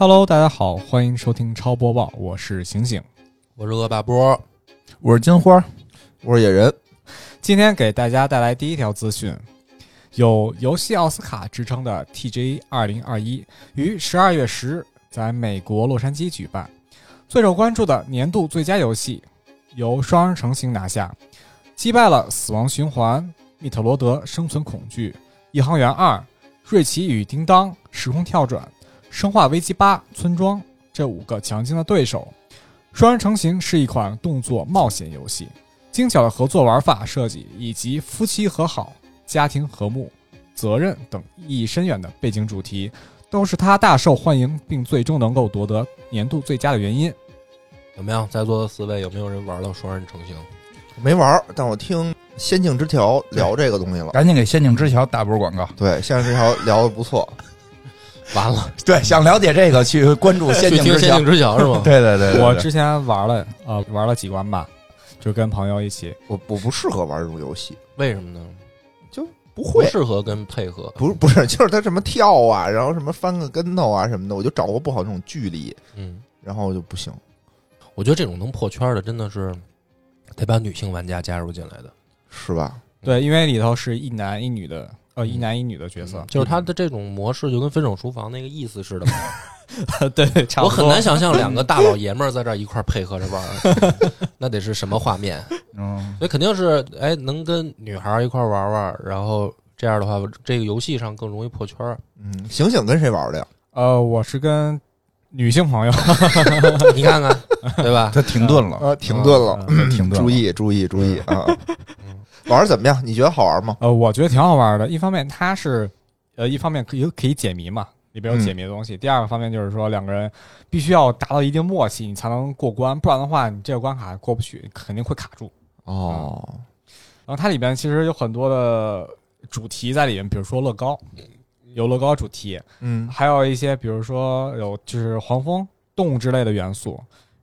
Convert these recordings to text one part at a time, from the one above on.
Hello，大家好，欢迎收听超播报，我是醒醒。我是恶霸波，我是金花，我是野人。今天给大家带来第一条资讯：有游戏奥斯卡之称的 TGA 二零二一于十二月十日在美国洛杉矶举办。最受关注的年度最佳游戏由双人成行拿下，击败了《死亡循环》《密特罗德：生存恐惧》《异航员二》《瑞奇与叮当：时空跳转》《生化危机八：村庄》这五个强劲的对手。双人成行是一款动作冒险游戏，精巧的合作玩法设计以及夫妻和好、家庭和睦、责任等意义深远的背景主题，都是它大受欢迎，并最终能够夺得年度最佳的原因。怎么样？在座的四位有没有人玩到双人成行？没玩，但我听《仙境之桥》聊这个东西了。赶紧给《仙境之桥》打波广告。对，《仙境之桥》聊的不错。完了，对，想了解这个去关注《仙境之桥仙境》。之桥是吗？对对对，对对我之前玩了，呃，玩了几关吧，就跟朋友一起。我我不适合玩这种游戏，为什么呢？就不会。适合跟配合。不是不是，就是他什么跳啊，然后什么翻个跟头啊什么的，我就掌握不好这种距离，嗯，然后就不行。我觉得这种能破圈的，真的是得把女性玩家加入进来的。是吧？对，因为里头是一男一女的，呃，一男一女的角色，就是他的这种模式，就跟分手厨房那个意思似的嘛。对，差不多我很难想象两个大老爷们儿在这儿一块儿配合着玩儿，那得是什么画面？嗯，所以肯定是哎，能跟女孩儿一块儿玩玩，然后这样的话，这个游戏上更容易破圈儿。嗯，醒醒跟谁玩的呀？呃，我是跟女性朋友，你看看，对吧？他停顿了，呃，停顿了，嗯停顿了。注意注意注意啊！玩儿怎么样？你觉得好玩吗？呃，我觉得挺好玩的。一方面它是，呃，一方面可以可以解谜嘛，里边有解谜的东西。第二个方面就是说，两个人必须要达到一定默契，你才能过关，不然的话，你这个关卡过不去，肯定会卡住。哦，然后它里边其实有很多的主题在里面，比如说乐高，有乐高主题，嗯还有一些比如说有就是黄蜂、动物之类的元素，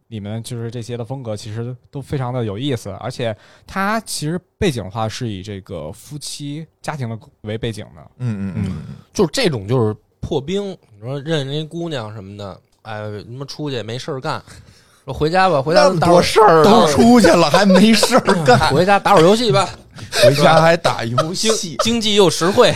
里面就是这些的风格其实都非常的有意思，而且它其实背景的话是以这个夫妻家庭的为背景的，嗯嗯嗯，就是这种就是破冰，你说认人家姑娘什么的，哎，他妈出去没事儿干，说回家吧，回家那么打会多事儿都出去了，还没事儿干，回家打会儿游戏吧，回家还打游戏。经济又实惠，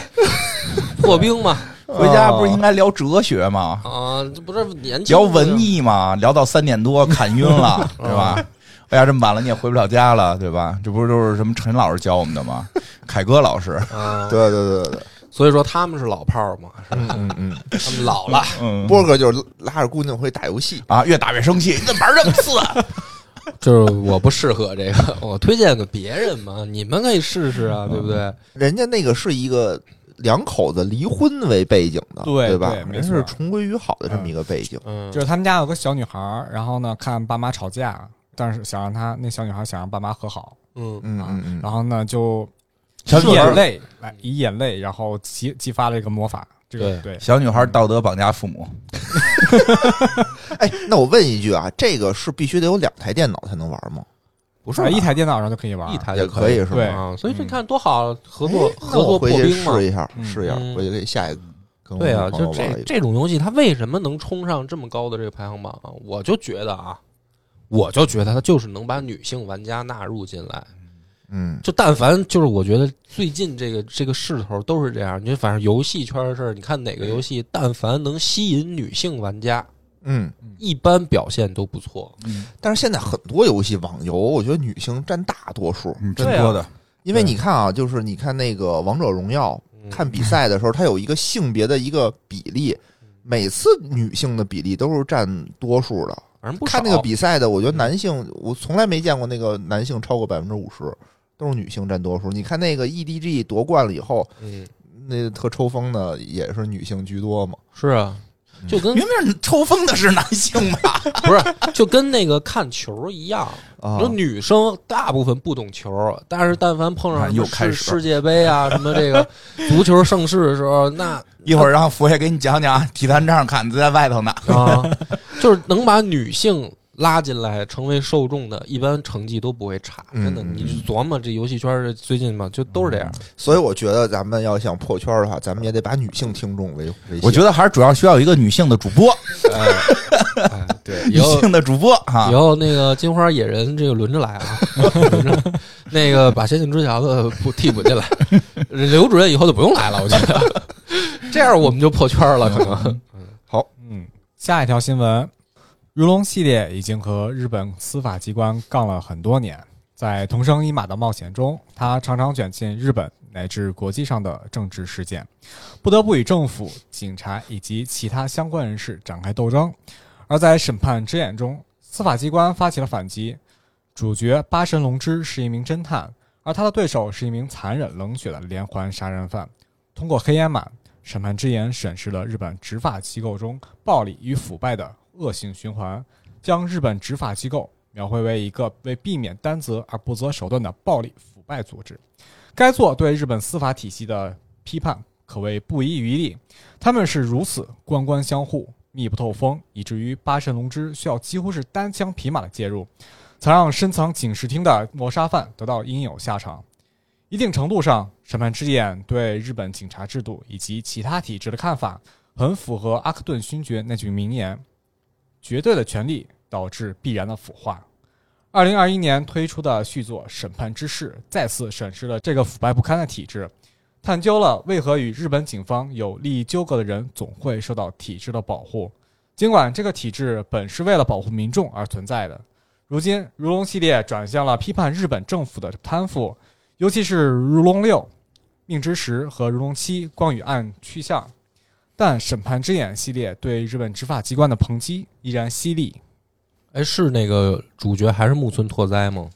破冰嘛，回家不是应该聊哲学吗？啊，这不是年轻聊文艺吗？聊到三点多 砍晕了，是吧？哎呀，这么晚了你也回不了家了，对吧？这不是都是什么陈老师教我们的吗？凯歌老师，啊，对对对对，所以说他们是老炮儿嘛，是吧？嗯嗯他们老了，嗯，波哥就是拉着姑娘会打游戏，啊，越打越生气，你怎么玩这么次？就是我不适合这个，我推荐给别人嘛，你们可以试试啊，对不对？人家那个是一个两口子离婚为背景的，对吧？对没错人是重归于好的这么一个背景。嗯，就是他们家有个小女孩，然后呢看爸妈吵架，但是想让他那小女孩想让爸妈和好，嗯嗯嗯嗯，然后呢就以小女孩眼泪来以眼泪，然后激激发了一个魔法，这个对对。小女孩道德绑架父母，哎，那我问一句啊，这个是必须得有两台电脑才能玩吗？不是一台电脑上就可以玩，一台也就可可以是对吗？啊，所以这你看多好，合作哎合作破冰嘛。试一下，嗯试一下，嗯回去可以下一个跟我对啊，就这。这种游戏，它为什么能冲上这么高的这个排行榜啊？我就觉得啊，我就觉得它就是能把女性玩家纳入进来。嗯就但凡就是我觉得最近这个这个势头都是这样，你就反正游戏圈的事儿，你看哪个游戏，但凡能吸引女性玩家，嗯，一般表现都不错。嗯但是现在很多游戏网游，我觉得女性占大多数，嗯，真多的，因为你看啊，就是你看那个王者荣耀，嗯看比赛的时候，它有一个性别的一个比例，每次女性的比例都是占多数的。反正不看那个比赛的，我觉得男性，我从来没见过那个男性超过百分之五十，都是女性占多数。你看那个 EDG 夺冠了以后，嗯，那特抽风的也是女性居多嘛。是啊，就跟明明抽风的是男性吧？不是就跟那个看球一样，啊说女生大部分不懂球，但是但凡碰上世世界杯啊，什么这个足球盛世的时候，那 一会儿让佛爷给你讲讲体坛这样看，在外头呢。啊，就是能把女性拉进来成为受众的，一般成绩都不会差。嗯真的，你琢磨这游戏圈儿最近嘛，就都是这样。所以我觉得咱们要想破圈的话，咱们也得把女性听众为为我觉得还是主要需要一个女性的主播，哎，哎对，女性的主播哈。以。后那个金花野人这个轮着来啊，轮着那个把仙境之桥的不替补进来，刘主任以后就不用来了，我觉得。这样我们就破圈了，可能。好。嗯，下一条新闻，如龙系列已经和日本司法机关杠了很多年，在同生一马的冒险中，他常常卷进日本乃至国际上的政治事件，不得不与政府、警察以及其他相关人士展开斗争。而在审判之眼中，司法机关发起了反击。主角八神龙之是一名侦探，而他的对手是一名残忍冷血的连环杀人犯。通过黑烟满，审判之眼审视了日本执法机构中暴力与腐败的恶性循环，将日本执法机构描绘为一个为避免担责而不择手段的暴力腐败组织。该作对日本司法体系的批判可谓不遗余力，他们是如此官官相护、密不透风，以至于八神龙之需要几乎是单枪匹马的介入，才让深藏警视厅的谋杀犯得到应有下场。一定程度上，审判之眼对日本警察制度以及其他体制的看法，很符合阿克顿勋爵那句名言：“绝对的权力导致必然的腐化。”二零二一年推出的续作《审判之事》再次审视了这个腐败不堪的体制，探究了为何与日本警方有利益纠葛的人总会受到体制的保护。尽管这个体制本是为了保护民众而存在的，如今如龙系列转向了批判日本政府的贪腐，尤其是如龙六、命之石和如龙七光与暗去向。但审判之眼系列对日本执法机关的抨击依然犀利。哎，是那个主角还是木村拓哉吗？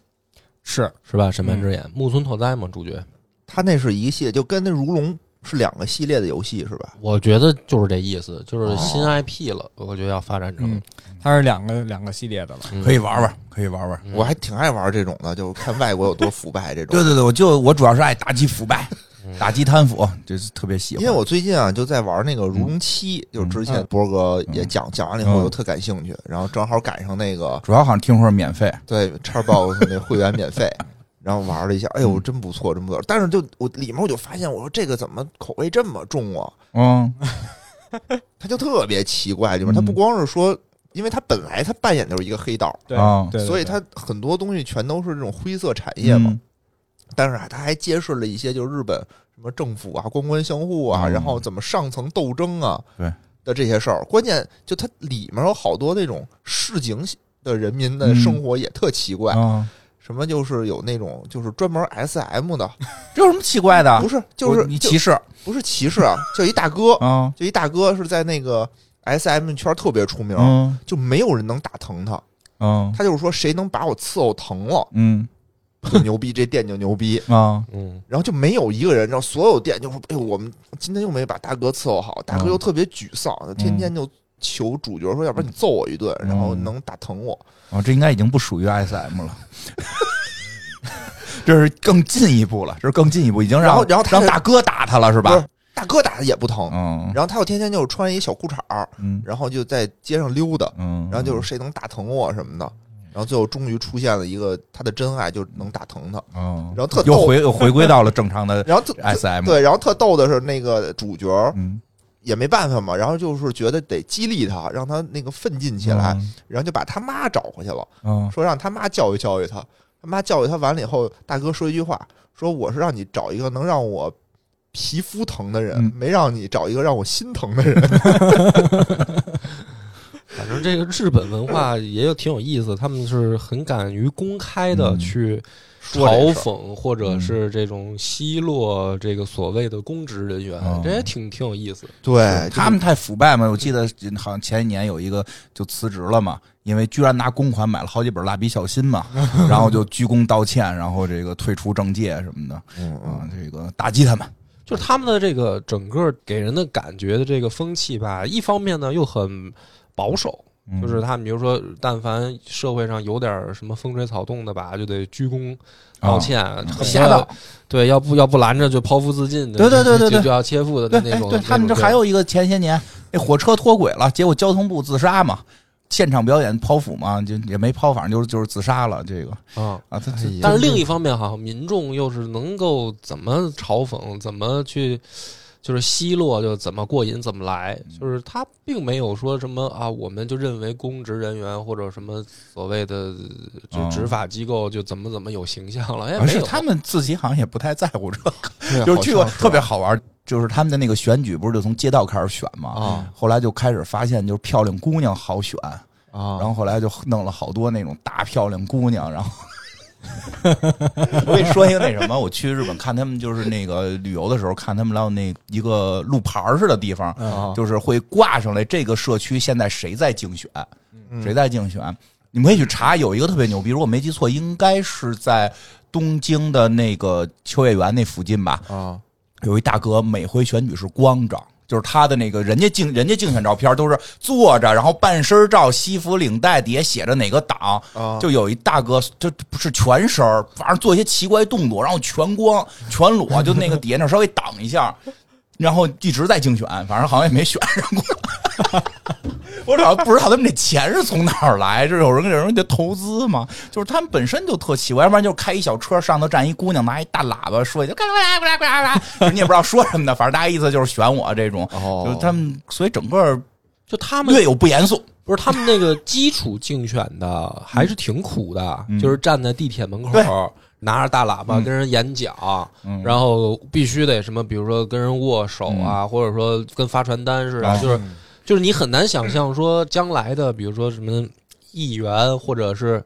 是，是吧？审判之眼，木村拓哉吗？主角，他那是一系列，就跟那如龙是两个系列的游戏是吧？我觉得就是这意思，就是新哦 IP 了，我觉得要发展成嗯，它是两个两个系列的了。嗯可以玩玩，可以玩玩。嗯我还挺爱玩这种的，就是看外国有多腐败这种。对对对，我就我主要是爱打击腐败，嗯打击贪腐，就是特别喜欢。因为我最近啊就在玩那个《如龙七》，就是之前嗯。波哥也讲讲完了以后，嗯我就特感兴趣，然后正好赶上那个主要好像听说是免费，对 Xbox 那会员免费，然后玩了一下，哎呦，真不错，真不错。但是就我里面我就发现，我说这个怎么口味这么重啊？嗯。他就特别奇怪，就是它嗯。不光是说，因为他本来他扮演就是一个黑道，对所以他很多东西全都是这种灰色产业嘛。嗯但是啊，它还揭示了一些就是日本什么政府啊、官官相护啊，嗯然后怎么上层斗争啊，对的这些事儿。关键就它里面有好多那种市井的人民的嗯生活也特奇怪，啊，什么就是有那种就是专门 SM 的，这有什么奇怪的？不是就是你歧视不是歧视啊，就一大哥，啊？就一大哥是在那个 SM 圈特别出名，嗯就没有人能打疼他。嗯他就是说谁能把我伺候疼了嗯就牛逼，这店就牛逼。啊嗯，然后就没有一个人，然后所有店就说：“哎呦，我们今天又没把大哥伺候好，大哥嗯又特别沮丧，天天就求主角说，要不然你揍我一顿，嗯然后能打疼我。啊，这应该已经不属于 SM 了。这是更进一步了，这是更进一步，已经让然后然后他让大哥打他了，是吧？大哥打的也不疼，嗯然后他又天天就穿一小裤衩儿，嗯然后就在街上溜达，嗯，然后就是谁能打疼我什么的，然后最后终于出现了一个他的真爱，就能打疼他。嗯，然后特逗又回又回归到了正常的然后特 SM，对，然后特逗的是那个主角嗯，也没办法嘛，然后就是觉得得激励他，让他那个奋进起来，然后就把他妈找回去了，嗯，说让他妈教育教育他。他妈教育他完了以后，大哥说一句话，说我是让你找一个能让我皮肤疼的人，嗯没让你找一个让我心疼的人。反正这个日本文化也有挺有意思，他们是很敢于公开的嗯去嘲讽或者是这种奚落这个所谓的公职人员，嗯这也挺挺有意思。对，他们太腐败嘛。我记得好像前一年有一个就辞职了嘛，因为居然拿公款买了好几本蜡笔小新嘛，然后就鞠躬道歉，然后这个退出政界什么的嗯嗯啊，这个打击他们。就是他们的这个整个给人的感觉的这个风气吧，一方面呢又很保守，嗯就是他们比如说，但凡社会上有点什么风吹草动的吧，就得鞠躬道歉，很多吓到。对，要不要不拦着就剖腹自尽，对对对对对就就要切腹的，那种。哎对他们这还有一个前些年那火车脱轨了，结果交通部自杀嘛。现场表演剖腹嘛，就也没剖，反正就是就是自杀了。这个啊。啊，但是另一方面，好像民众又是能够怎么嘲讽，怎么去就是奚落，就怎么过瘾怎么来，就是他并没有说什么啊，我们就认为公职人员或者什么所谓的就哦执法机构就怎么怎么有形象了，哎，而没有是他们自己好像也不太在乎这个，就是去过特别好玩，就是他们的那个选举不是就从街道开始选嘛，啊后来就开始发现就是漂亮姑娘好选，啊然后后来就弄了好多那种大漂亮姑娘，然后。我跟你说一个那什么，我去日本看他们就是那个旅游的时候，看他们老有那一个路牌儿似的地方，啊就是会挂上来这个社区现在谁在竞选，嗯。谁在竞选，你们可以去查，有一个特别牛逼，如果没记错，应该是在东京的那个秋叶原那附近吧，啊有一大哥每回选举是光着。就是他的那个人家竞人家竞选照片都是坐着，然后半身照，西服领带，底下写着哪个党，啊就有一大哥，就不是全身，反正做一些奇怪动作，然后全光全裸，就那个底下那稍微挡一下，然后一直在竞选，反正好像也没选上过。我主要不知道他们这钱是从哪儿来，是有人有人家投资吗？就是他们本身就特奇怪，要不然就是开一小车，上头站一姑娘，拿一大喇叭说一句“呱啦呱啦呱啦呱啦”，你也不知道说什么的，反正大概意思就是选我这种。哦就是他们，所以整个就他们略有不严肃。不是他们那个基础竞选的还是挺苦的，嗯就是站在地铁门口对。拿着大喇叭嗯跟人演讲，嗯然后必须得什么，比如说跟人握手啊，或者说跟发传单似的，啊就是就是你很难想象说将来的，比如说什么议员或者是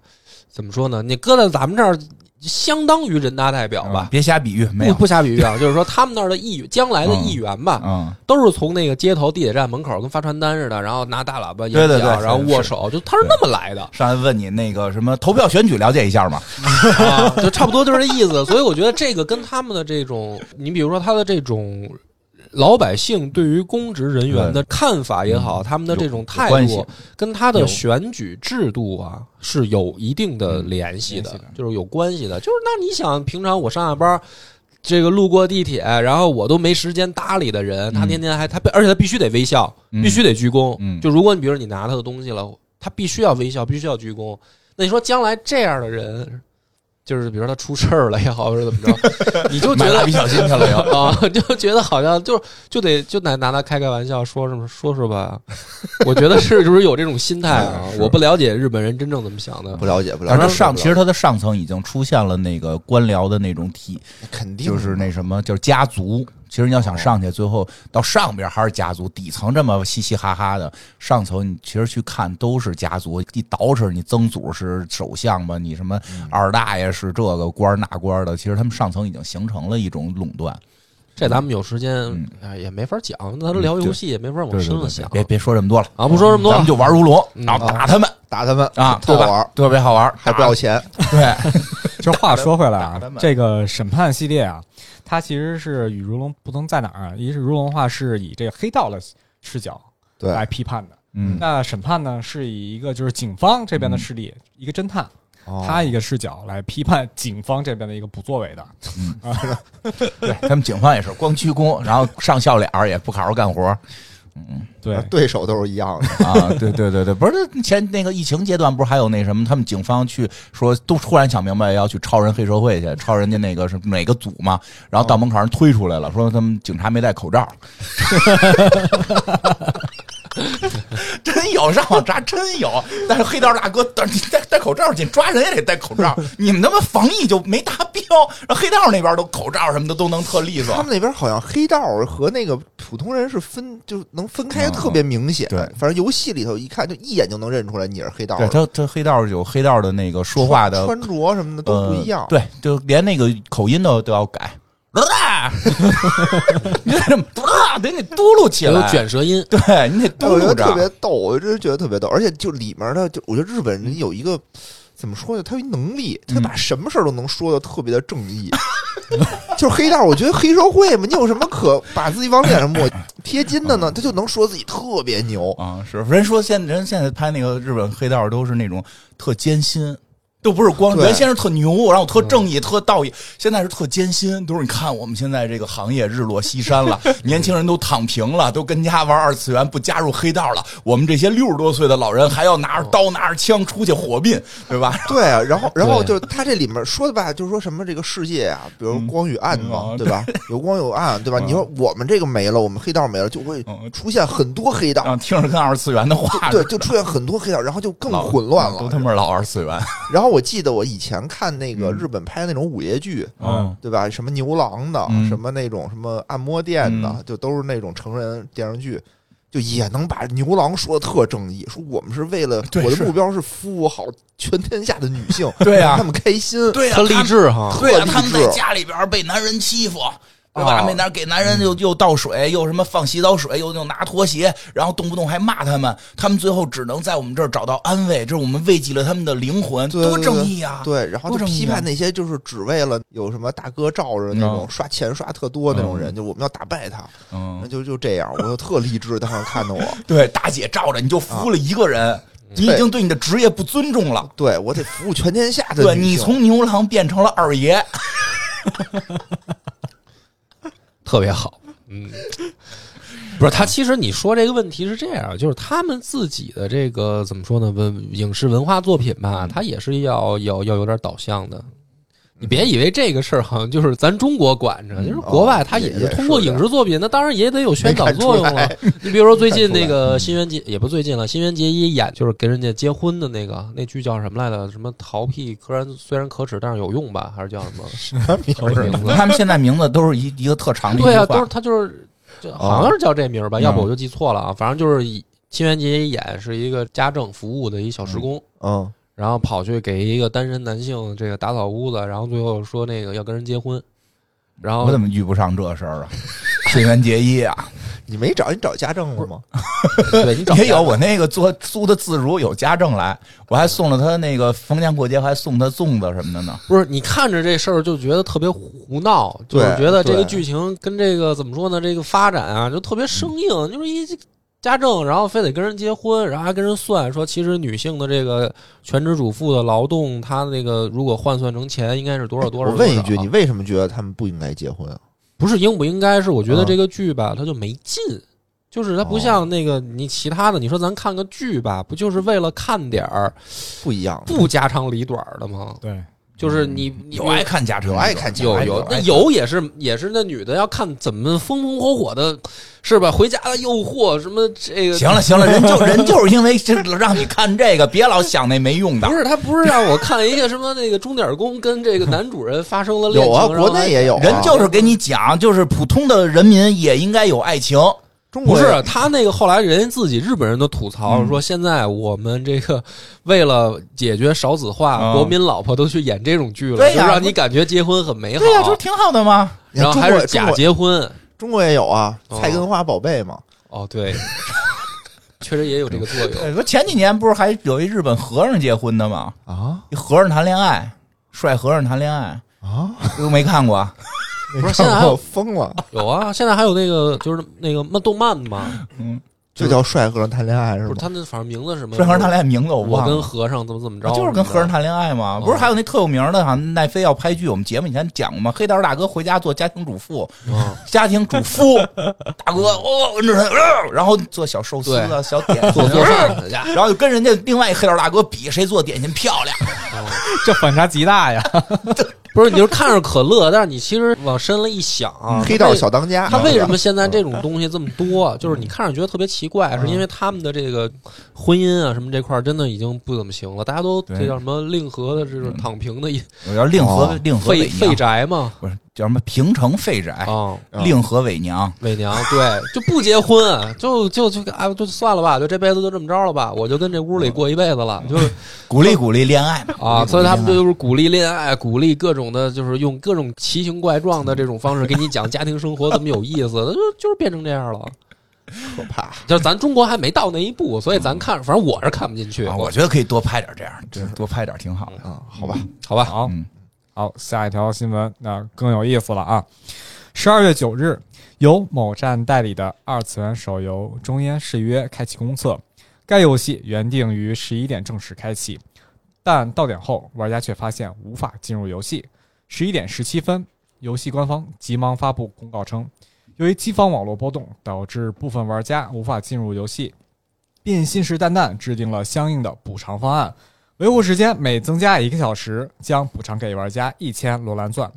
怎么说呢？你搁在咱们这儿，相当于人大代表吧嗯。别瞎比喻，没不有。不瞎比喻啊，就是说他们那儿的议，将来的议员吧，嗯，都是从那个街头地铁站门口跟发传单似的，然后拿大喇叭演讲，对对对然后握手，就他是那么来的上来问你那个什么投票选举了解一下嘛？啊，就差不多就是这意思。所以我觉得这个跟他们的这种，你比如说他的这种。老百姓对于公职人员的看法也好，嗯他们的这种态度，跟他的选举制度啊是有一定的联系的，就是有关系的。就是那你想，平常我上下班，这个路过地铁，然后我都没时间搭理的人，他嗯天天还他，而且他必须得微笑，嗯必须得鞠躬。嗯就如果你比如说你拿他的东西了，他必须要微笑，必须要鞠躬。那你说将来这样的人，就是比如说他出事儿了也好，或者怎么着，你就觉得买蜡笔小新去了又。啊，就觉得好像就就得就得拿他开开玩笑，说什么说说吧。我觉得是就是有这种心态啊？我不了解日本人真正怎么想的不。了解不了解，反正上，其实他的上层已经出现了那个官僚的那种体，肯定就是那什么，就是家族。其实你要想上去，最后到上边还是家族，底层这么嘻嘻哈哈的，上层你其实去看都是家族。一捯饬，你曾祖是首相吧，你什么二大爷是这个官那官的，其实他们上层已经形成了一种垄断。这咱们有时间也没法讲，咱都聊游戏也没法往深了想。别别说这么多了，啊，不说这么多了咱们就玩如龙，嗯然后打他们打他们啊，对吧特好玩，？特别好玩，还不要钱，对，这话说回来啊，这个审判系列啊，它其实是与如龙不同在哪儿啊？一是如龙的话是以这个黑道的视角来批判的，嗯，那审判呢是以一个就是警方这边的势力，一个侦探，他一个视角来批判警方这边的一个不作为的。对他们警方也是光鞠躬，然后上笑脸儿也不好好干活。对，对手都是一样的，啊，对对对对，不是前那个疫情阶段，不是还有那什么，他们警方去说，都突然想明白要去超人黑社会去，超人家那个是哪个组嘛，然后到门口人推出来了，说他们警察没戴口罩。真有上网查，真有。但是黑道大哥，但你戴戴口罩进，抓人也得戴口罩。你们他妈防疫就没达标，然后黑道那边都口罩什么的都能特利索他。们那边好像黑道和那个普通人是分，就能分开特别明显。对反正游戏里头一看就一眼就能认出来你是黑道对的，他他黑道有黑道的那个说话的穿着什么的都不一样。呃。对，就连那个口音都都要改。你得这么得你嘟噜起有来，卷舌音，对你得嘟噜但我觉得特别。逗，我真是觉得特别逗，而且就里面的，就我觉得日本人有一个怎么说呢？他有一能力，他把什么事儿都能说的特别的正义。就是黑道，我觉得黑社会嘛，你有什么可把自己往脸上抹贴金的呢？他就能说自己特别牛。啊，是人说现人现在拍那个日本黑道都是那种特艰辛，都不是光原先是特牛，然后特正义、特道义，现在是特艰辛。都是你看我们现在这个行业日落西山了，年轻人都躺平了，都跟家玩二次元，不加入黑道了。我们这些六十多岁的老人还要拿着刀拿着枪出去火并，对吧？对啊，然后然后就是他这里面说的吧，就是说什么这个世界啊，比如光与暗嘛，嗯对吧？有光有暗，对吧？嗯你说我们这个没了，我们黑道没了，就会嗯出现很多黑道，听着跟二次元的话对，就出现很多黑道，然后就更混乱了。都他妈老二次元。然后我记得我以前看那个嗯日本拍的那种午夜剧，嗯对吧？什么牛郎的，嗯什么那种什么按摩店的，嗯就都是那种成人电视剧，就也能把牛郎说的特正义，说我们是为了对我的目标是服务好全天下的女性，对呀让她们开心。对呀、特励志哈。对呀、特励他们在志家里边被男人欺负。对吧？啊被男给男人又又倒水，又什么放洗澡水，又又拿拖鞋，然后动不动还骂他们。他们最后只能在我们这儿找到安慰，这是我们慰藉了他们的灵魂，多正义啊！对，然后就批判那些就是只为了有什么大哥罩着那种嗯刷钱刷特多那种人，就我们要打败他，那嗯，就就这样，我就特励志。当时看的我，对，大姐罩着你就服了一个人，你已经对你的职业不尊重了。对我得服务全天下的对你从牛郎变成了二爷，特别好，嗯，不是他，其实你说这个问题是这样，就是他们自己的这个怎么说呢？文影视文化作品吧，它也是要要要有点导向的。你别以为这个事儿好像就是咱中国管着，就是国外它也是通过影视作品，那当然也得有宣导作用了。你比如说最近那个新垣结，也不最近了，新垣结衣演就是跟人家结婚的那个那剧叫什么来着？什么逃避，虽然虽然可耻，但是有用吧？还是叫什么？叫什么名字？他们现在名字都是一一个特长的对啊，话都是他就是，就好像是叫这名儿吧，嗯要不我就记错了啊。反正就是以新垣结衣演是一个家政服务的一小时工，嗯，然后跑去给一个单身男性这个打扫屋子，然后最后说那个要跟人结婚，然后我怎么遇不上这事儿啊？新垣结衣啊，你没找你找家政了吗？对你找也有我那个做租的自如有家政来，我还送了他那个逢年过节还送他粽子什么的呢。不是你看着这事儿就觉得特别胡闹，就是觉得这个剧情跟这个怎么说呢？这个发展啊就特别生硬，就是一家政，然后非得跟人结婚，然后还跟人算说，其实女性的这个全职主妇的劳动，她那个如果换算成钱，应该是多少多少。我问一句，你为什么觉得他们不应该结婚啊？不是应不应该？是我觉得嗯这个剧吧，它就没劲。就是它不像那个你其他的，你说咱看个剧吧，不就是为了看点儿不一样，不家长里短的吗？对，就是你你有爱看家政，有爱看家有有，那有也是也是那女的要看怎么风风火火的，是吧？回家的诱惑什么这个行了行了，人就 人就是因为这让你看这个，别老想那没用的不。是他不是让我看一个什么那个钟点工跟这个男主人发生了恋情，有啊，国内也有啊，人就是给你讲，就是普通的人民也应该有爱情。不是中国也他那个后来人家自己日本人都吐槽嗯说，现在我们这个为了解决少子化，嗯国民老婆都去演这种剧了，就让你感觉结婚很美好。对呀、就是挺好的嘛。然后还是假结婚。中国也有啊，哦菜根花宝贝嘛，哦，对，确实也有这个作用。对说前几年不是还有一日本和尚结婚的吗？啊一和尚谈恋爱，帅和尚谈恋爱，啊，都没看过。不是现在还有疯了，有啊，现在还有那个就是那个漫动漫嘛，嗯，就叫帅和尚谈恋爱是吗不是？他那反正名字是什么？帅和尚谈恋爱名字我我跟忘了。和尚怎么怎么着？就是跟和尚谈恋爱嘛，哦不是还有那特有名的，好像奈飞要拍剧，我们节目以前讲过嘛。黑道大哥回家做家庭主妇，啊，家庭主妇 大哥哦，跟着他，呃然后做小寿司啊、小点心，做做饭在家。然后就跟人家另外一黑道大哥比谁做点心漂亮。这反差极大呀！不是，你就是看着可乐，但是你其实往深了一想啊，黑道小当家，他为什么现在这种东西这么多？就是你看着觉得特别奇怪，嗯是因为他们的这个婚姻啊什么这块儿真的已经不怎么行了，大家都这叫什么令和的这种躺平的一我叫令和哦令和废废，宅嘛不是叫什么平城废宅，啊。啊令和伪娘。伪娘对，就不结婚，就就就啊，就算了吧，就这辈子就这么着了吧，我就跟这屋里过一辈子了，就是 鼓励鼓励恋爱嘛啊，所以他们就就是鼓励恋爱，鼓励各种的，就是用各种奇形怪状的这种方式给你讲家庭生活怎么有意思，就就是变成这样了。可怕？就是咱中国还没到那一步，所以咱看，反正我是看不进去。啊，我觉得可以多拍点这样，真是多拍点挺好的。啊，好吧，好吧，好嗯，好，下一条新闻那更有意思了啊！十二月九日，由某站代理的二次元手游《中烟誓约》开启公测，该游戏原定于十一点正式开启，但到点后，玩家却发现无法进入游戏。十一点十七分，游戏官方急忙发布公告称，由于机房网络波动，导致部分玩家无法进入游戏，并信誓旦旦制定了相应的补偿方案。维护时间每增加一个小时，将补偿给玩家一千罗兰钻。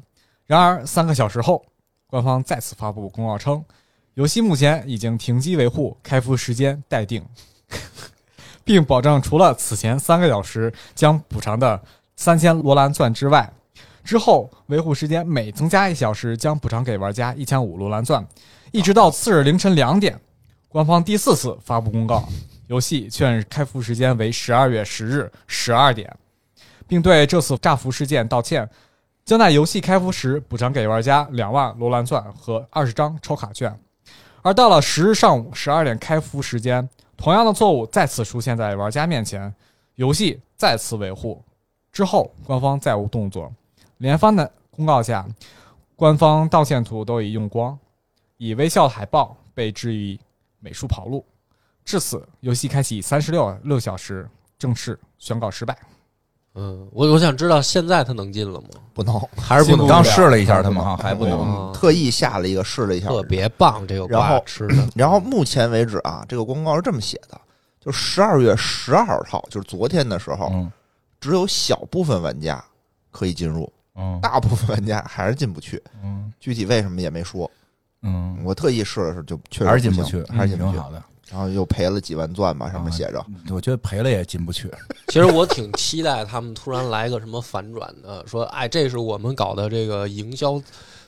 然而，三个小时后，官方再次发布公告称，游戏目前已经停机维护，开服时间待定，并保证除了此前三个小时将补偿的三千罗兰钻之外，之后维护时间每增加一小时将补偿给玩家一千五罗兰钻，一直到次日凌晨两点，官方第四次发布公告，游戏确认开服时间为十二月十日十二点，并对这次炸服事件道歉。将在游戏开服时补偿给玩家两万罗兰钻和二十张抽卡券，而到了十日上午十二点开服时间，同样的错误再次出现在玩家面前，游戏再次维护。之后，官方再无动作。连番的公告下，官方道歉图都已用光，以微笑海报被置于美术跑路。至此，游戏开启三十六六小时，正式宣告失败。嗯，我我想知道现在他能进了吗？不能，还是不能？刚试了一下他们哈，还不能。嗯特意下了一个试了一下，特别棒，这个然后瓜吃的，然后目前为止啊，这个公告是这么写的：就十二月十二号，就是昨天的时候，嗯只有小部分玩家可以进入，嗯大部分玩家还是进不去。嗯具体为什么也没说。嗯，我特意试了试，就确实还是进不去，还是进不去。挺好的。然后又赔了几万钻吧，上面写着。我觉得赔了也进不去。其实我挺期待他们突然来个什么反转的，说哎，这是我们搞的这个营销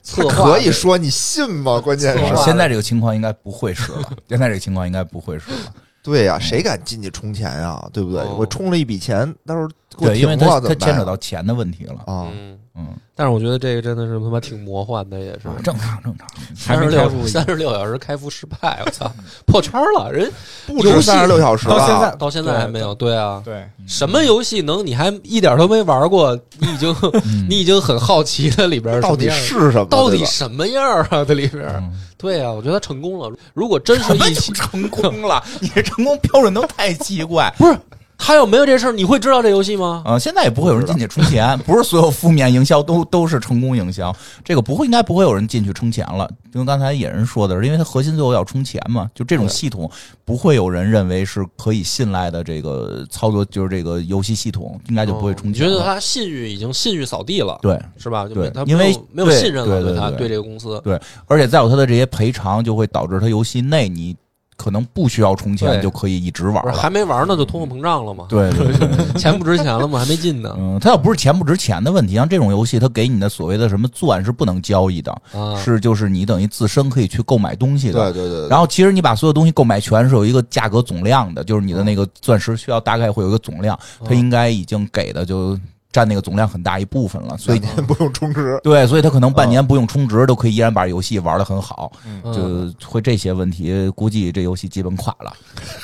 策划，可以说你信吗？关键是现在这个情况应该不会是了，现在这个情况应该不会是了。对呀、谁敢进去充钱呀？对不对？哦我充了一笔钱，到时候给我对，因为停了它它怎么办呀牵扯到钱的问题了。啊，嗯，嗯，但是我觉得这个真的是他妈挺魔幻的，也是啊正常正常。三十六三十六小时开服失败，我操，破圈了，人不止游戏三十六小时吧到现在到现在还没有，对啊。对，什么游戏能你还一点都没玩过？你已经嗯你已经很好奇它里边到底什么样是什么？到底什么样啊？它里边嗯对啊，我觉得他成功了。如果真是一起，成功了，你这成功标准都太奇怪。不是他要没有这事儿，你会知道这游戏吗？啊、现在也不会有人进去充钱，不是所有负面营销都都是成功营销，这个不会，应该不会有人进去充钱了。就跟刚才野人说的是，因为它核心最后要充钱嘛，就这种系统不会有人认为是可以信赖的这个操作，就是这个游戏系统应该就不会充钱你。觉得他信誉已经信誉扫地了，对，是吧？就对他因为没有信任了，他对对对对这个公司。对而且再有他的这些赔偿，就会导致他游戏内你可能不需要充钱就可以一直玩了。还没玩呢，就通货膨胀了嘛？对对对对。钱不值钱了吗？还没进呢。嗯，它要不是钱不值钱的问题，像这种游戏，它给你的所谓的什么钻是不能交易的，啊，是就是你等于自身可以去购买东西的。对对对，然后其实你把所有东西购买全是有一个价格总量的，就是你的那个钻石需要大概会有一个总量，它应该已经给的就占那个总量很大一部分了，所以两年不用充值，对，所以他可能半年不用充值都可以依然把游戏玩的很好，嗯就会这些问题，估计这游戏基本垮了。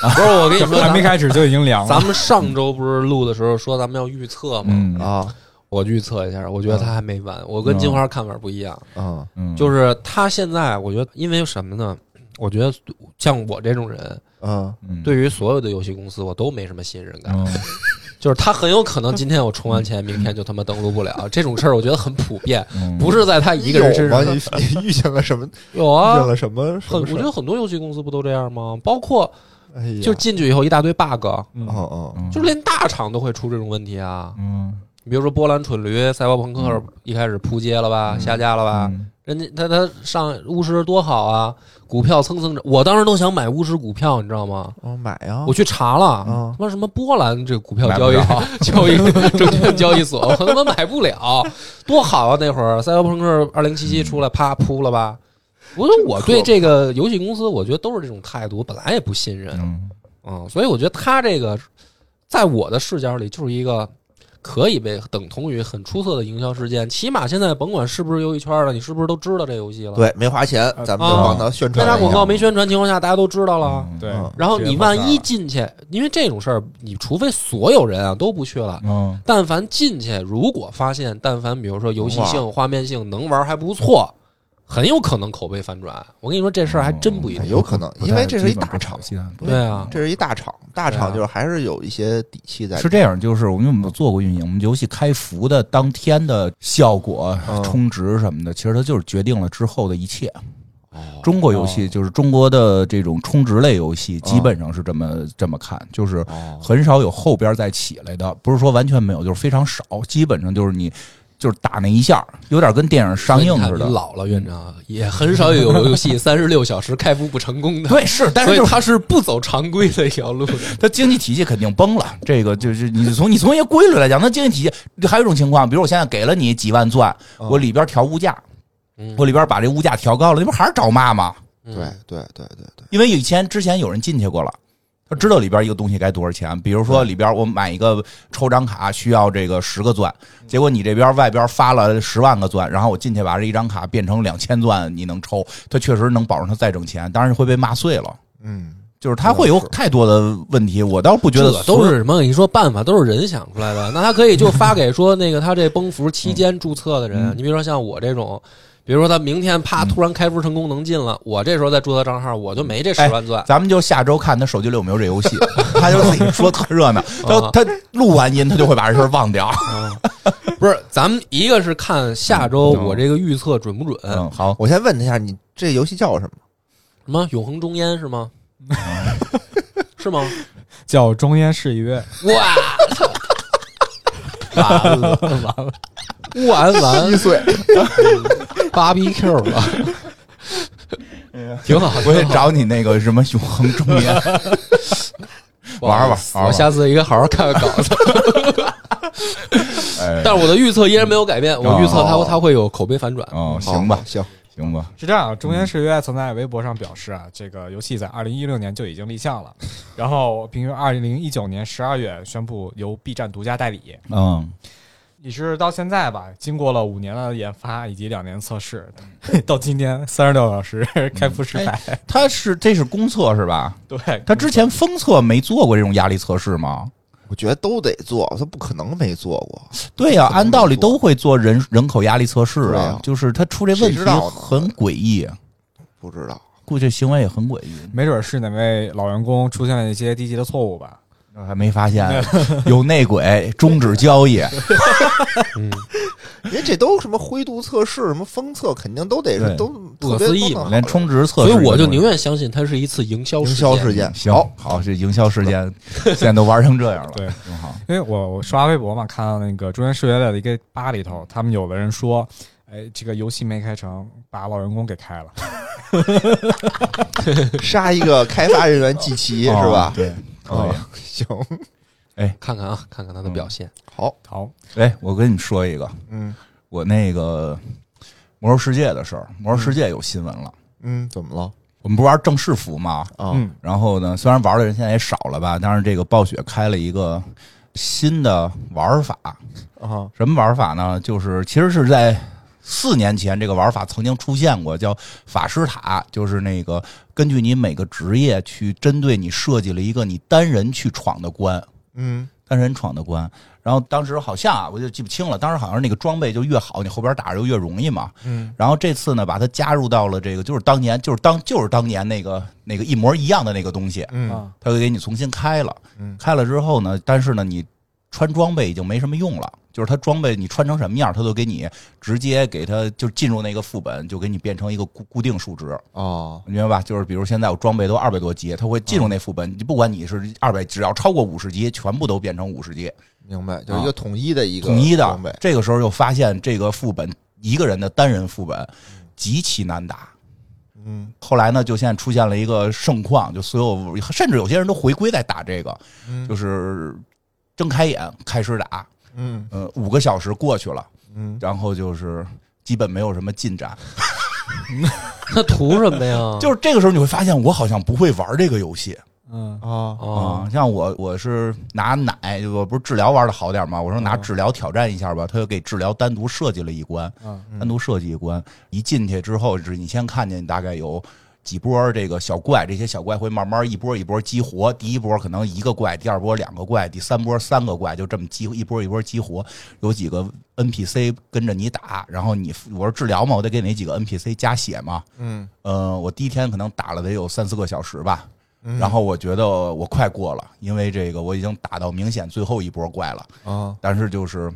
不是我跟你说，还没开始就已经凉了。咱们上周不是录的时候说咱们要预测吗？嗯啊我预测一下，我觉得他还没完。我跟金花看法不一样，啊嗯，就是他现在，我觉得因为什么呢？我觉得像我这种人，啊嗯对于所有的游戏公司，我都没什么信任感。嗯就是他很有可能今天我充完钱，明天就他妈登录不了。这种事儿我觉得很普遍，嗯不是在他一个人身上有。吗你 你遇见了什么？有啊遇见啊，了什么？很，我觉得很多游戏公司不都这样吗？包括哎，就进去以后一大堆 bug，嗯哦哦，嗯就连大厂都会出这种问题啊。嗯比如说波兰蠢驴、赛博朋克一开始扑街了吧，下架了吧？嗯人家他他上巫师多好啊，股票蹭蹭涨，我当时都想买乌石股票，你知道吗？哦买呀，我去查了，啊他妈什么波兰这个股票交易着交易证券 交易所，我他妈买不了，多好啊！那会儿赛博朋克二零七七出来，啪扑了吧？我说我对这个游戏公司，我觉得都是这种态度，我本来也不信任，嗯嗯，所以我觉得他这个在我的视角里就是一个可以被等同于很出色的营销事件。起码现在甭管是不是游戏圈的，你是不是都知道这游戏了？，对，没花钱，咱们就啊帮他宣传一下开啥广告没宣传情况下，大家都知道了。嗯对嗯，然后你万一进去，因为这种事儿，你除非所有人啊都不去了，嗯但凡进去，如果发现，但凡比如说游戏性、画面性能玩还不错，很有可能口碑反转。我跟你说这事儿还真不一定。有可能，因为这是一大厂，对啊，这是一大厂，大厂就是还是有一些底气在。是这样，就是我们我们做过运营，我们游戏开服的当天的效果、嗯充值什么的，其实它就是决定了之后的一切。哦中国游戏就是中国的这种充值类游戏，基本上是这么这么看，就是哦，很少有后边再起来的，不是说完全没有，就是非常少，基本上就是你就是打那一下，有点跟电影上映似的。老了，院长也很少有 游戏三十六小时开服不成功的。对，是，但是就是他是不走常规的一条路的。它经济体系肯定崩了。这个就是你从你从一个规律来讲，那经济体系还有一种情况，比如我现在给了你几万钻，我里边调物价，嗯我里边把这物价调高了，那不还是找骂吗？嗯对对对对对，因为以前之前有人进去过了。他知道里边一个东西该多少钱，比如说里边我买一个抽张卡需要这个十个钻，结果你这边外边发了十万个钻，然后我进去把这一张卡变成两千钻，你能抽，他确实能保证他再挣钱，当然会被骂碎了。嗯，就是他会有太多的问题，我倒不觉得都是什么？你说办法都是人想出来的，那他可以就发给说那个他这崩服期间注册的人，你比如说像我这种。比如说他明天啪突然开服成功能进了，我这时候再注册账号，我就没这十万钻。咱们就下周看他手机里有没有这游戏，他就自己说特热闹，他他录完音他就会把这事儿忘掉。不是，咱们一个是看下周嗯我这个预测准不准，嗯，好，我先问他一下，你这游戏叫什么？什么永恒中烟是吗？是吗？叫中烟誓约，哇，完了完了，完完一岁，芭比 Q 了，挺好。我也找你那个什么永恒中年，玩玩玩玩我下次应该好好看看稿子。哎，但是我的预测依然没有改变，我预测它哦它会有口碑反转。哦，行吧，行，行吧，是这样，中烟誓约曾在微博上表示啊，这个游戏在二零一六年就已经立项了，然后并于二零一九年十二月宣布由 B 站独家代理。嗯，也是到现在吧，经过了五年的研发以及两年测试，到今天三十六小时开服失败。他是这是公测是吧？对，它之前封测没做过这种压力测试吗？我觉得都得做，他不可能没做过。对呀、按道理都会做人人口压力测试啊啊，就是他出这问题很诡异，不知道，估计行为也很诡异，没准是哪位老员工出现了一些低级的错误吧。还没发现 有内鬼终止交易。嗯，因为这都什么灰度测试、什么封测，肯定都得是都不可思议嘛连充值测所试，以我就宁愿相信它是一次营销营事件销事件。行好，这营销事件 现在都玩成这样了，对，挺好。因为我我刷微博嘛，看到那个中原数学的一个吧里头，他们有的人说，哎，这个游戏没开成，把老员工给开了。杀一个开发人员祭旗是吧哦？对，可以。啊，行，看看啊，看看他的表现。好，好，哎，我跟你说一个，嗯我那个魔兽世界的事儿，魔兽世界有新闻了。嗯，怎么了？我们不是玩正式服吗？啊，嗯，然后呢，虽然玩的人现在也少了吧，但是这个暴雪开了一个新的玩法。啊，什么玩法呢？就是其实是在四年前，这个玩法曾经出现过，叫法师塔，就是那个根据你每个职业去针对你设计了一个你单人去闯的关，嗯单人闯的关。然后当时好像啊，我就记不清了，当时好像是那个装备就越好，你后边打着就越容易嘛。嗯然后这次呢，把它加入到了这个，就是当年，就是当就是当年那个那个一模一样的那个东西，嗯啊，它会给你重新开了。嗯开了之后呢，但是呢，你穿装备已经没什么用了，就是它装备你穿成什么样，它都给你直接给它就进入那个副本，就给你变成一个固固定数值，哦，你明白吧？就是比如现在我装备都二百多级，它会进入那副本，你不管你是二百，只要超过五十级，全部都变成五十级，明白，就是一个统一的一个统一的。这个时候又发现这个副本一个人的单人副本极其难打。嗯后来呢，就现在出现了一个盛况，就所有甚至有些人都回归在打这个，嗯就是睁开眼开始打，嗯呃，五个小时过去了，嗯，然后就是基本没有什么进展。那图什么呀？就是这个时候你会发现，我好像不会玩这个游戏嗯，啊哦啊。像我，我是拿奶，我不是治疗玩的好点吗？我说拿嗯治疗挑战一下吧，他就给治疗单独设计了一关，嗯单独设计一关。一进去之后，是你先看见大概有几波这个小怪，这些小怪会慢慢一波一波激活。第一波可能一个怪，第二波两个怪，第三波三个怪，就这么激一波一波激活。有几个 NPC 跟着你打，然后你我说治疗嘛，我得给那几个 NPC 加血嘛。嗯呃，我第一天可能打了得有三四个小时吧。嗯然后我觉得我快过了，因为这个我已经打到明显最后一波怪了，啊但是就是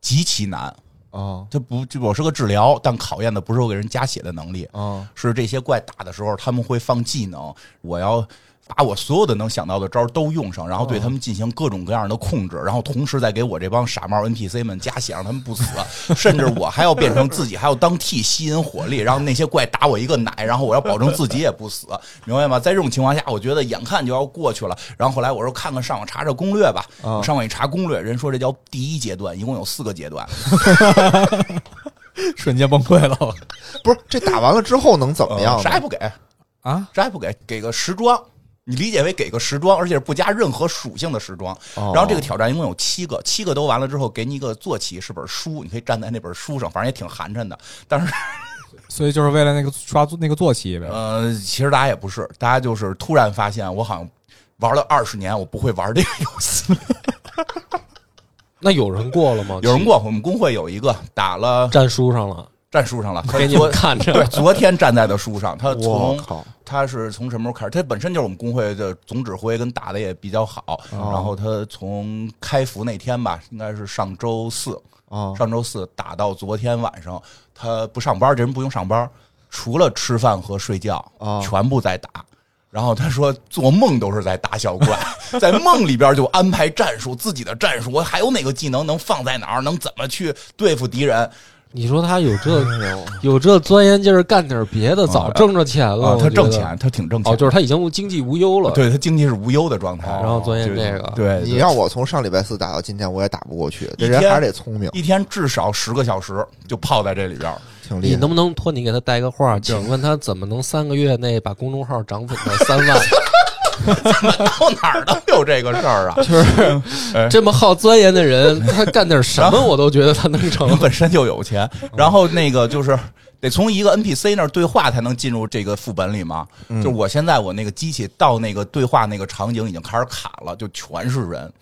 极其难。啊它不，就我是个治疗，但考验的不是我给人加血的能力，啊是这些怪打的时候他们会放技能，我要把我所有的能想到的招都用上，然后对他们进行各种各样的控制，然后同时再给我这帮傻帽 NPC 们加血，让他们不死，甚至我还要变成自己还要当 T 吸引火力，让那些怪打我一个奶，然后我要保证自己也不死，明白吗？在这种情况下，我觉得眼看就要过去了，然后后来我说看看上网查查攻略吧，啊我上网一查攻略，人说这叫第一阶段，一共有四个阶段。瞬间崩溃了不是这打完了之后能怎么样呢？啥也不给，啊！啥也不给，给个时装。你理解为给个时装，而且是不加任何属性的时装。哦然后这个挑战一共有七个，七个都完了之后，给你一个坐骑，是本书，你可以站在那本书上，反正也挺寒碜的。但是 所以就是为了那个刷那个坐骑呗。呃，其实大家也不是，大家就是突然发现，我好像玩了二十年，我不会玩这个游戏。那有人过了吗？有人过，我们工会有一个打了战书上了，站书上了，他给你昨们看着。对，昨天站在的书上，他从他是从什么时候开始？他本身就是我们工会的总指挥，跟打的也比较好。哦然后他从开服那天吧，应该是上周四，啊上周四打到昨天晚上，他不上班，这人不用上班，除了吃饭和睡觉，啊全部在打。然后他说，做梦都是在打小怪，在梦里边就安排战术，自己的战术，我还有哪个技能能放在哪儿，能怎么去对付敌人你说他有这 有这钻研劲儿，干点别的，早挣着钱了。啊？他挣钱，他挺挣钱哦，就是他已经经济无忧了。，对他经济是无忧的状态，然后钻研这个对，你让我从上礼拜四打到今天，我也打不过去。这人还是得聪明，一天至少十个小时就泡在这里边儿。挺厉害。你能不能托你给他带个话？请问他怎么能三个月内把公众号涨粉到三万？到哪儿都有这个事儿啊，就是 这么好钻研的人，他干点什么我都觉得他能成。本身就有钱。然后那个就是得从一个 NPC 那儿对话才能进入这个副本里嘛。嗯就是我现在我那个机器到那个对话那个场景已经开始卡了，就全是人。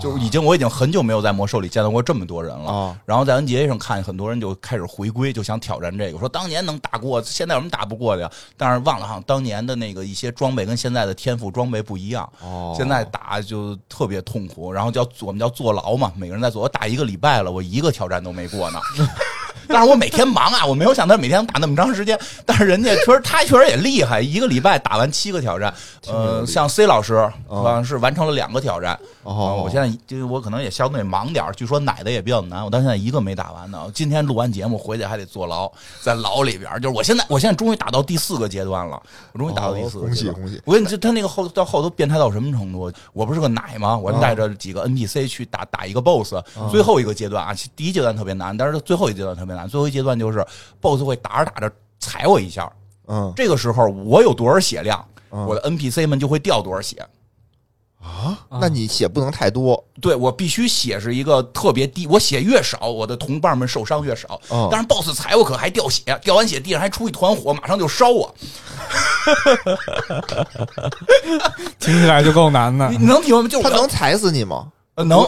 就是已经，我已经很久没有在魔兽里见到过这么多人了。啊然后在 NGA 上看，很多人就开始回归，就想挑战这个，说当年能打过，现在有什么打不过的呀？但是忘了哈，当年的那个一些装备跟现在的天赋装备不一样。哦，现在打就特别痛苦，然后叫我们叫坐牢嘛，每个人在坐。我打一个礼拜了，我一个挑战都没过呢。但是我每天忙啊，我没有想到每天打那么长时间。但是人家确实，他确实也厉害，一个礼拜打完七个挑战。呃，像 C 老师好像是完成了两个挑战。哦呃我现在就是我可能也相对忙点儿据说奶的也比较难，我到现在一个没打完呢。今天录完节目回去还得坐牢，在牢里边。就是我现在，我现在终于打到第四个阶段了，我终于打到第四个哦恭喜。恭喜！我跟你说，他那个后到后头变态到什么程度？我不是个奶吗？我带着几个 NPC 去打打一个 BOSS，、最后一个阶段啊，第一阶段特别难，但是最后一阶段特别难。最后一阶段就是 BOSS 会打着打着踩我一下，嗯这个时候我有多少血量，嗯我的 NPC 们就会掉多少血。啊，那你血不能太多。对我必须血是一个特别低，我血越少，我的同伴们受伤越少。嗯但是 BOSS 踩我可还掉血，掉完血地上还出一团火，马上就烧我。听起来就够难的你。能体会吗？就他能踩死你吗？呃能。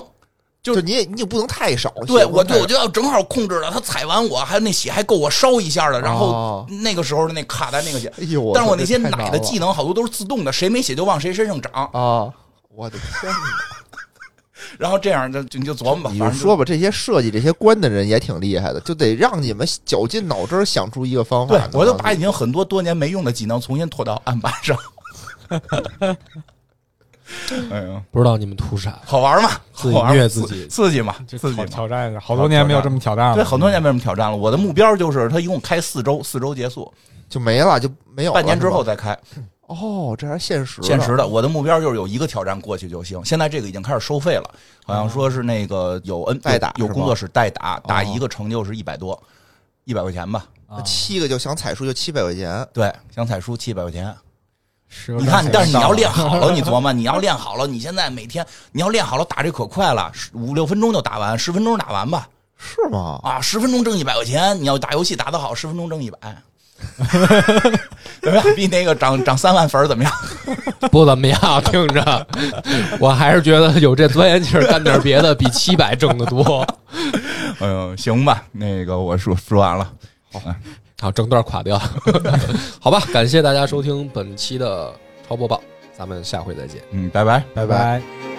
就是你也你也不能太少。对，我对我就要正好控制了，他踩完我，还有那血还够我烧一下的，然后哦那个时候的那卡在那个血，哎呦，但是我那些奶的技能好多都是自动的，谁没血就往谁身上长，啊！我的天哪！然后这样就就你就琢磨吧，你反正说吧，这些设计这些关的人也挺厉害的，就得让你们绞尽脑汁想出一个方法对。我就把已经很多多年没用的技能重新拖到案板上。哎呀，不知道你们图啥？好玩吗？自己虐自己刺刺激嘛，刺激嘛。挑战，好多年没有这么挑战了。对，很多年没这么挑战了。我的目标就是，他一共开四周，四周结束，就没了，就没有半年之后再开。哦，这还是现实的现实的，我的目标就是有一个挑战过去就行。现在这个已经开始收费了，好像说是那个有 N 代打有工作室代打，打哦一个成就是一百多，一百块钱吧。七个就想彩书就七百块钱，对，想彩书七百块钱。你看，但是你要练好了，你 琢磨，你要练好了，你现在每天你要练好了，打这可快了，五六分钟就打完，十分钟打完吧。是吗？啊，十分钟挣一百块钱，你要打游戏打得好，十分钟挣一百。怎么样？比那个涨涨三万粉怎么样？不怎么样，听着，我还是觉得有这钻研劲儿，干点别的比七百挣得多。嗯，行吧，那个我说说完了。好，整段垮掉，好吧？感谢大家收听本期的超播报，咱们下回再见。嗯，拜拜。拜拜。